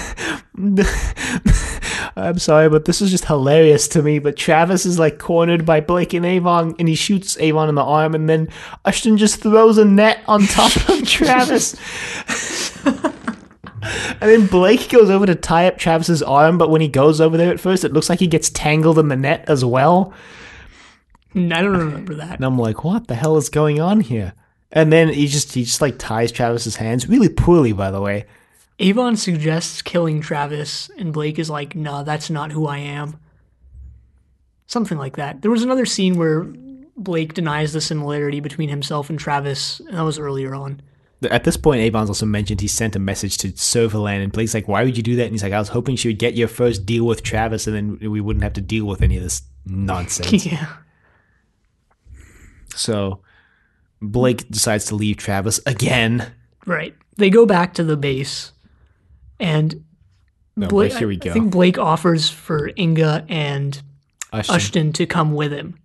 I'm sorry, but this is just hilarious to me. But Travis is like cornered by Blake and Avon, and he shoots Avon in the arm, and then Ushton just throws a net on top of Travis. and then Blake goes over to tie up Travis's arm, but when he goes over there at first, it looks like he gets tangled in the net as well. Mm, I don't remember that. And I'm like, what the hell is going on here? And then he just he just like ties Travis's hands really poorly, by the way. Avon suggests killing Travis, and Blake is like, "No, that's not who I am." Something like that. There was another scene where Blake denies the similarity between himself and Travis, and that was earlier on. At this point, Avon's also mentioned he sent a message to Servalan, and Blake's like, "Why would you do that?" And he's like, "I was hoping she would get your first deal with Travis, and then we wouldn't have to deal with any of this nonsense." yeah. so Blake decides to leave Travis again. Right. They go back to the base, and No, Blake, here we I think Blake offers for Inga and Ushton. Ushton to come with him,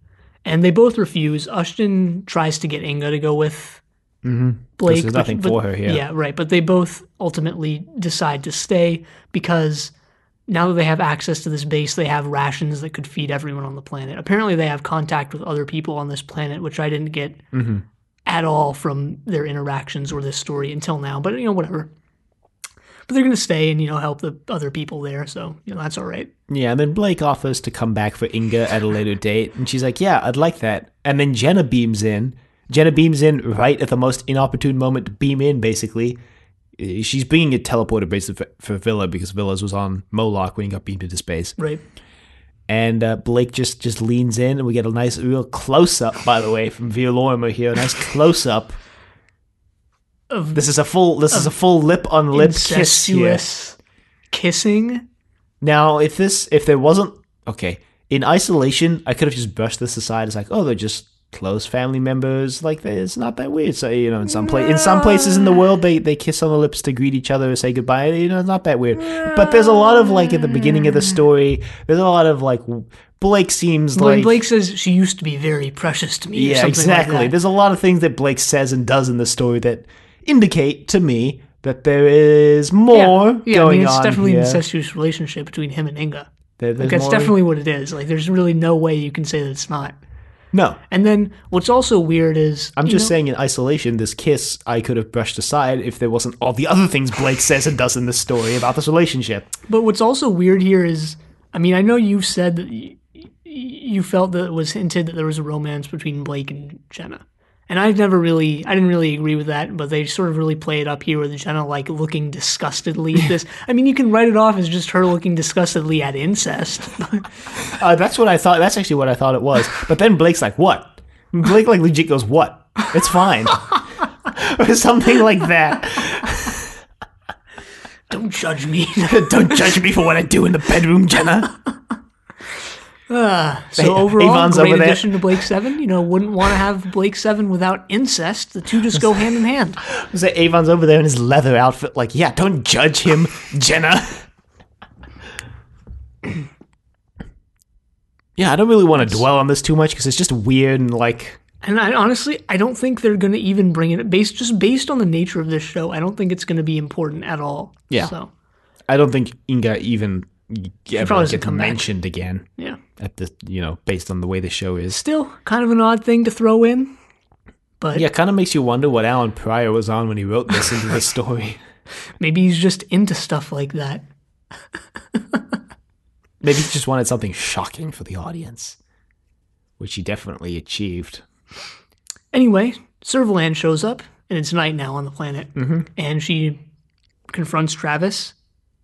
and they both refuse. Ushton tries to get Inga to go with Blake. there's nothing but- for her here. Yeah, right. But they both ultimately decide to stay because now that they have access to this base, they have rations that could feed everyone on the planet. Apparently, they have contact with other people on this planet, which I didn't get Mm-hmm. at all from their interactions or this story until now. But you know, whatever. But they're gonna stay and you know help the other people there, so you know that's all right. Yeah, and then Blake offers to come back for Inga at a later date, and she's like, "Yeah, I'd like that." And then Jenna beams in. Jenna beams in right at the most inopportune moment to beam in. Basically, she's bringing a teleporter basically for, for Vila because Vila's was on Moloch when he got beamed into space. Right. And uh, Blake just just leans in, and we get a nice, real close up. By the way, from Vere Lorrimer here, a nice close up. Of This is a full. This is a full lip on lip kiss here. kissing. Now, if this, if there wasn't, okay, in isolation, I could have just brushed this aside as like, oh, they're just close family members. Like, it's not that weird. So, you know, in some place, in some places in the world, they they kiss on the lips to greet each other or say goodbye. You know, it's not that weird. But there's a lot of like at the beginning of the story, there's a lot of like Blake seems When like. Blake says she used to be very precious to me. or yeah, something exactly. Like that. There's a lot of things that Blake says and does in the story that indicate to me that there is more yeah, going I mean, it's on definitely here. an incestuous relationship between him and Inga. There- Like, that's more- definitely what it is. Like, there's really no way you can say that it's not. No. And then what's also weird is I'm just know- saying, in isolation, this kiss I could have brushed aside if there wasn't all the other things Blake says and does in this story about this relationship. But what's also weird here is, I mean, I know you said that you felt that it was hinted that there was a romance between Blake and Jenna, And I've never really, I didn't really agree with that, but they sort of really play it up here with Jenna like looking disgustedly at this. I mean, you can write it off as just her looking disgustedly at incest. Uh, that's what I thought. That's actually what I thought it was. But then Blake's like, "What?" Blake like legit goes, "What? It's fine." or something like that. Don't judge me. Don't judge me for what I do in the bedroom, Jenna. Ah, so overall, Avon's great over addition to Blake Seven. You know, wouldn't want to have Blake Seven without incest. The two just go hand in hand. So Avon's over there in his leather outfit, like, yeah, don't judge him, Jenna. yeah, I don't really want to dwell on this too much because it's just weird and like, And I honestly, I don't think they're going to even bring it based just based on the nature of this show. I don't think it's going to be important at all. Yeah. So I don't think Inga even ever probably gets come back. mentioned again yeah, at the, you know, based on the way the show is. still kind of an odd thing to throw in, but Yeah, kind of makes you wonder what Allan Prior was on when he wrote this into the story. maybe he's just into stuff like that. Maybe he just wanted something shocking for the audience, which he definitely achieved. Anyway, Servalan shows up, and it's night now on the planet, Mm-hmm. and she confronts Travis.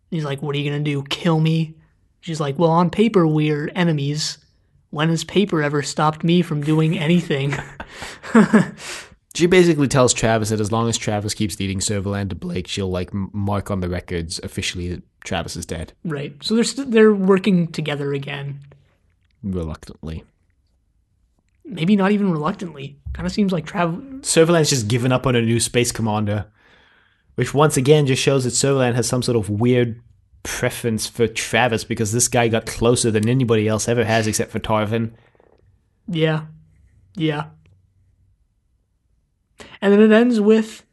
He's like, "What are you gonna do? Kill me?" She's like, "Well, on paper we're enemies. When has paper ever stopped me from doing anything?" She basically tells Travis that as long as Travis keeps leading Servalan to Blake, she'll like mark on the records officially that Travis is dead. right. So they're st- they're working together again. Reluctantly, Maybe not even reluctantly. Kind of seems like Travis. Servalan's just given up on a new space commander, which once again just shows that Servalan has some sort of weird preference for Travis because this guy got closer than anybody else ever has except for Tarvin. Yeah, yeah. And then it ends with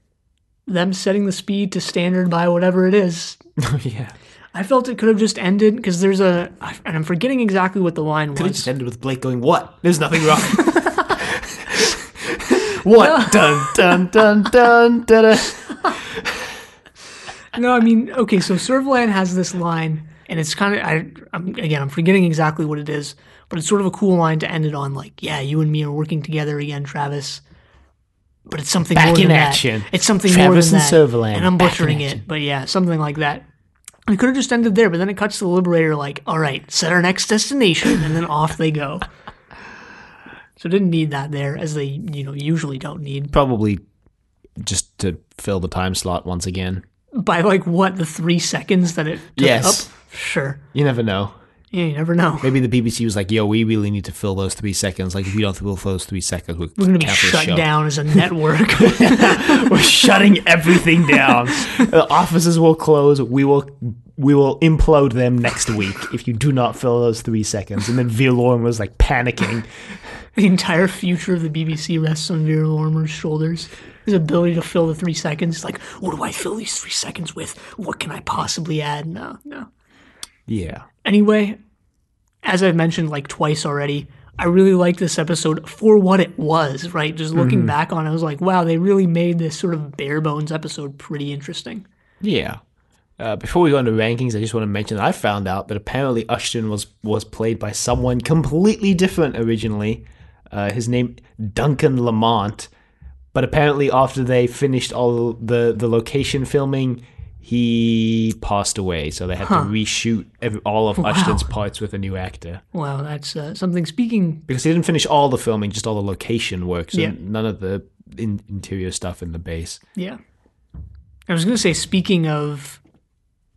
them setting the speed to standard by whatever it is. Oh, yeah. I felt it could have just ended because there's a, and I'm forgetting exactly what the line Could have just ended with Blake going, "What? There's nothing wrong." what? Dun dun dun dun dun. dun. No, I mean, okay, so Servalan has this line, and it's kind of, I, I'm, again, I'm forgetting exactly what it is, but it's sort of a cool line to end it on. Like, yeah, you and me are working together again, Travis. But it's something Back more in than action. that. It's something Travis more and than that. Servalan, and I'm back butchering it, but yeah, something like that. It could have just ended there, but then it cuts to the Liberator, like, all right, set our next destination, and then off they go. So didn't need that there, as they you know usually don't need. Probably just to fill the time slot once again. By like what the three seconds that it took Yes. up. Sure. You never know. Yeah, you never know. Maybe the BBC was like, "Yo, we really need to fill those three seconds. Like, if we don't fill those three seconds, we're, We're gonna be shut show. down as a network. We're shutting everything down. the offices will close. We will." We will implode them next week if you do not fill those three seconds. And then Vere was like panicking. the entire future of the BBC rests on Vere Lorrimer's shoulders. His ability to fill the three seconds. It's like, what do I fill these three seconds with? What can I possibly add? No, no. Yeah. Anyway, as I've mentioned like twice already, I really like this episode for what it was, right? Just looking back on it, I was like, wow, they really made this sort of bare bones episode pretty interesting. Yeah. Uh, before we go into rankings, I just want to mention that I found out that apparently Ushton was was played by someone completely different originally. Uh, his name Duncan Lamont, but apparently after they finished all the the location filming, he passed away. So they had to reshoot every, all of Ushton's parts with a new actor Wow, that's uh, something. Speaking, because he didn't finish all the filming, just all the location work, so Yeah. none of the in, interior stuff in the base. yeah, I was gonna say speaking of,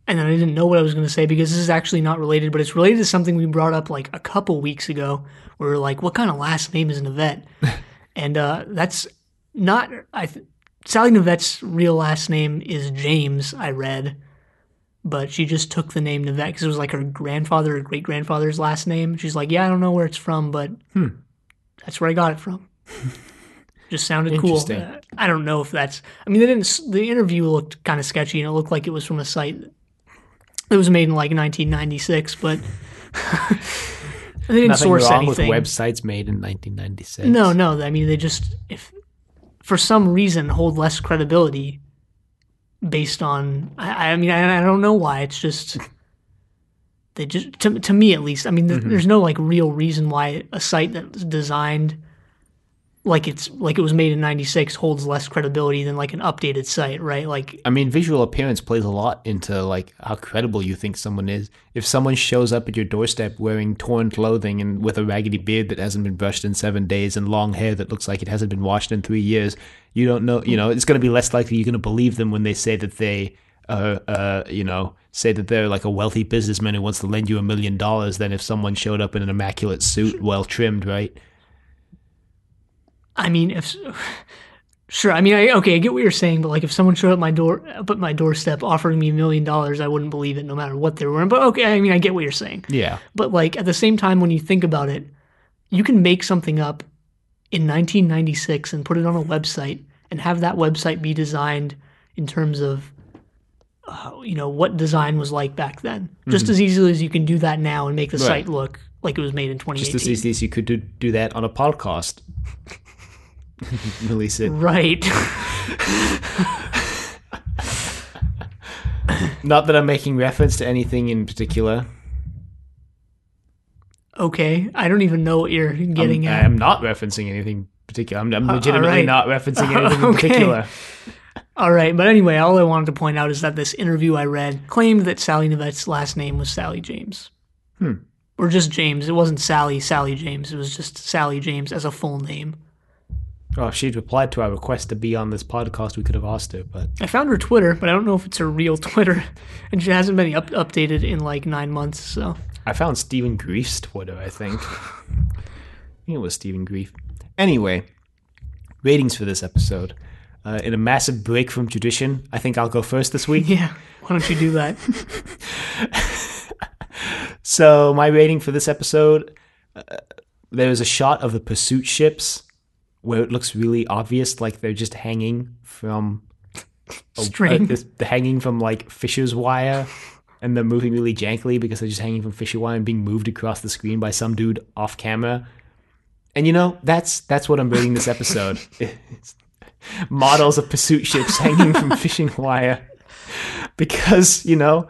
and then I didn't know what I was gonna say because this is actually not related, but it's related to something we brought up like a couple weeks ago. Where we are like, what kind of last name is an event? and uh, that's not. I th- Sally Knyvette's real last name is James. I read. But she just took the name Navette because it was like her grandfather or great grandfather's last name. She's like, yeah, I don't know where it's from, but that's where I got it from. Just sounded cool. Uh, I don't know if that's. I mean, they didn't. The interview looked kind of sketchy, and it looked like it was from a site that was made in like 1996, but they didn't Nothing source wrong anything. with websites made in 1996. No, no. I mean, they just if for some reason hold less credibility based on. I, I mean, I, I don't know why. It's just they just to to me at least. I mean, th- mm-hmm. there's no like real reason why a site that's designed like it's like it was made in 96 holds less credibility than like an updated site, right? Like I mean, visual appearance plays a lot into like how credible you think someone is. If someone shows up at your doorstep wearing torn clothing and with a raggedy beard that hasn't been brushed in seven days and long hair that looks like it hasn't been washed in three years, you don't know. You know, it's going to be less likely you're going to believe them when they say that they, uh, uh, you know, say that they're like a wealthy businessman who wants to lend you a million dollars than if someone showed up in an immaculate suit, well trimmed, right? I mean, if sure, I mean, I, okay, I get what you're saying, but like if someone showed up my door, up at my doorstep offering me a million dollars, I wouldn't believe it, no matter what they were. But okay, I mean, I get what you're saying. Yeah. But like at the same time, when you think about it, you can make something up in 1996 and put it on a website and have that website be designed in terms of uh, you know what design was like back then just as easily as you can do that now and make the Right. site look like it was made in 2018 Just as easy as you could do, do that on a podcast. Release it. right Not that I'm making reference to anything in particular. okay i don't even know what you're getting at. I'm not referencing anything particular. I'm, I'm legitimately right. not referencing anything in Okay. particular. all right but anyway all i wanted to point out is that this interview i read claimed that sally Knyvette's last name was sally james Hmm. or just james it wasn't sally sally james it was just sally james as a full name Oh, if she'd replied to our request to be on this podcast, we could have asked her, but I found her Twitter, but I don't know if it's her real Twitter, and she hasn't been up- updated in like nine months. So I found Stephen Greif's Twitter, I think. I think it was Stephen Grief. Anyway, ratings for this episode. Uh, in a massive break from tradition, I think I'll go first this week. yeah, why don't you do that? So my rating for this episode, uh, there is a shot of the pursuit ships where it looks really obvious, like they're just hanging from a- String. uh, this- they're hanging from like fisher's wire, and they're moving really jankily because they're just hanging from fisher wire and being moved across the screen by some dude off camera. And you know that's that's what I'm rating this episode. It's models of pursuit ships hanging from fishing wire because you know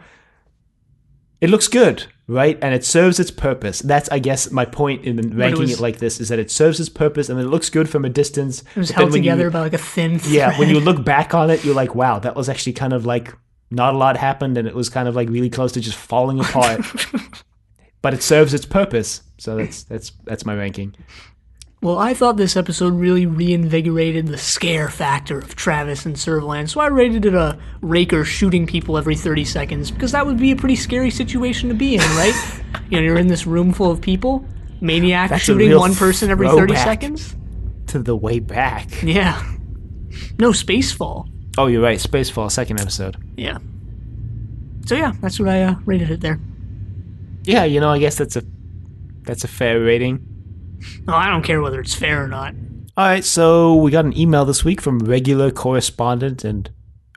it looks good, right? And it serves its purpose. That's, I guess, my point in ranking it, was- like this is that it serves its purpose and it looks good from a distance. It was held when you- together by like a thin. yeah, when you look back on it, you're like, wow, that was actually kind of like not a lot happened and it was kind of like really close to just falling apart. but it serves its purpose. So that's that's that's my ranking. Well, I thought this episode really reinvigorated the scare factor of Travis and Servalan, so I rated it a Raiker shooting people every 30 seconds because that would be a pretty scary situation to be in, right? you know, you're in this room full of people, maniac That's shooting one person every 30 seconds. To the way back. Yeah. No spacefall. Oh, you're right. Spacefall, second episode. Yeah. So yeah, that's what I uh, rated it there. Yeah, you know, I guess that's a that's a fair rating. Oh, I don't care whether it's fair or not. All right, so we got an email this week from regular correspondent and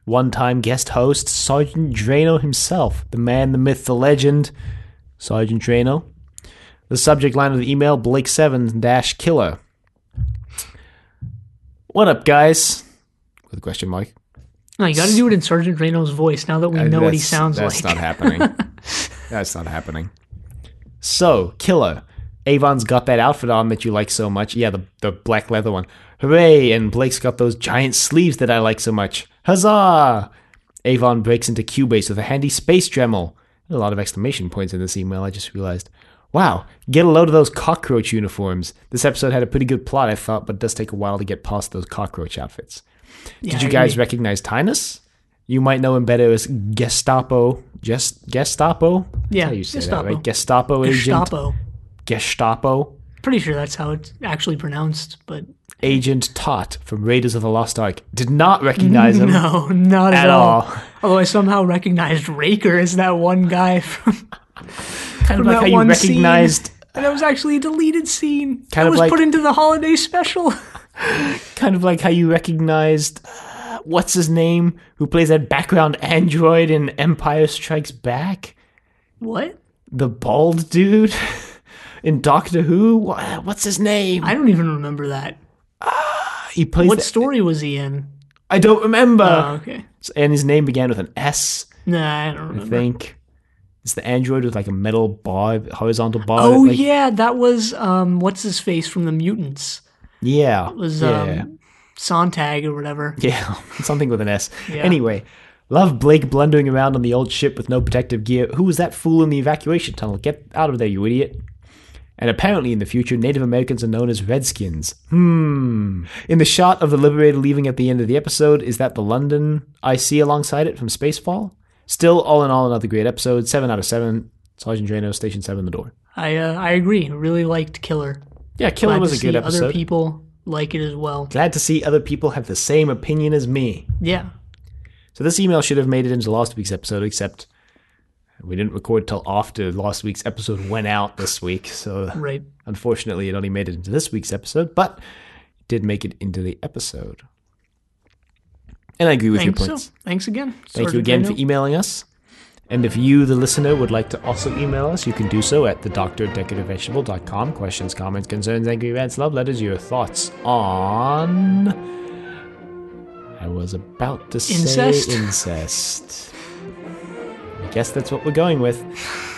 one-time guest host Sergeant Drano himself, the man, the myth, the legend, Sergeant Drano. The subject line of the email: Blake Seven dash Killer. What up, guys? With a question mark. No, you got to do it in Sergeant Drano's voice now that we uh, know what he sounds that's like. That's not happening. that's not happening. So, Killer. Avon's got that outfit on that you like so much. Yeah, the, the black leather one. Hooray! And Blake's got those giant sleeves that I like so much. Huzzah! Avon breaks into Q-Base with a handy space Dremel. A lot of exclamation points in this email, I just realized. Wow, get a load of those cockroach uniforms. This episode had a pretty good plot, I thought, but it does take a while to get past those cockroach outfits. Yeah, Did you guys recognize Tynus? You might know him better as Gestapo. Just Gestapo? That's Yeah, how you say Gestapo. that, right? Gestapo agent. Gestapo. Gestapo. Pretty sure that's how it's actually pronounced, but Agent Toht from Raiders of the Lost Ark. Did not recognize him no, not at, at all. Although I somehow recognized Raiker as that one guy from, Kind of like how you one scene. recognized, and that was actually a deleted scene. Kind that of was like- put into the holiday special. kind of like how you recognized, uh, what's his name, who plays that background android in Empire Strikes Back? what? The bald dude in Doctor Who? What's his name? I don't even remember that. he plays. What the- story was he in? I don't remember. Oh, okay. and his name began with an S. Nah, I don't I remember. think it's the android with like a metal bar, horizontal bar. Oh like, yeah, that was um, what's his face from the Mutants. Yeah. It was yeah. um, Sontag or whatever. Yeah, something with an S. Yeah. Anyway, love Blake blundering around on the old ship with no protective gear. Who was that fool in the evacuation tunnel? Get out of there, you idiot. And apparently, in the future, Native Americans are known as Redskins. Hmm. In the shot of the Liberator leaving at the end of the episode, is that the London I see alongside it from Spacefall? Still, all in all, another great episode. 7 out of 7. Sergeant Drano, Station 7, the door. I uh, I agree. Really liked Killer. Yeah, Killer Glad was a good see episode. Other people like it as well. Glad to see other people have the same opinion as me. Yeah. So this email should have made it into last week's episode, except we didn't record till after last week's episode went out this week. So Right. unfortunately, it only made it into this week's episode, but it did make it into the episode. And I agree with Thanks. your So, points. Oh, thanks again. Thank you again for emailing us. And if you, the listener, would like to also email us, you can do so at thedoctordecadavevegetable.com. Questions, comments, concerns, angry rants, love letters, your thoughts on. I was about to say Incest? Guess that's what we're going with.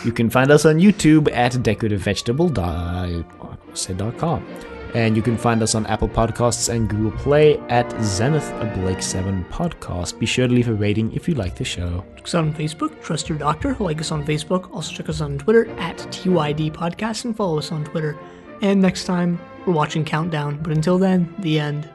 You can find us on YouTube at decorativevegetable.com. And you can find us on Apple Podcasts and Google Play at Zenith Blake 7 Podcast. Be sure to leave a rating if you like the show. Check us on Facebook. Trust your doctor. Like us on Facebook. Also check us on Twitter at TYD Podcast and follow us on Twitter. And next time, we're watching Countdown. But until then, the end.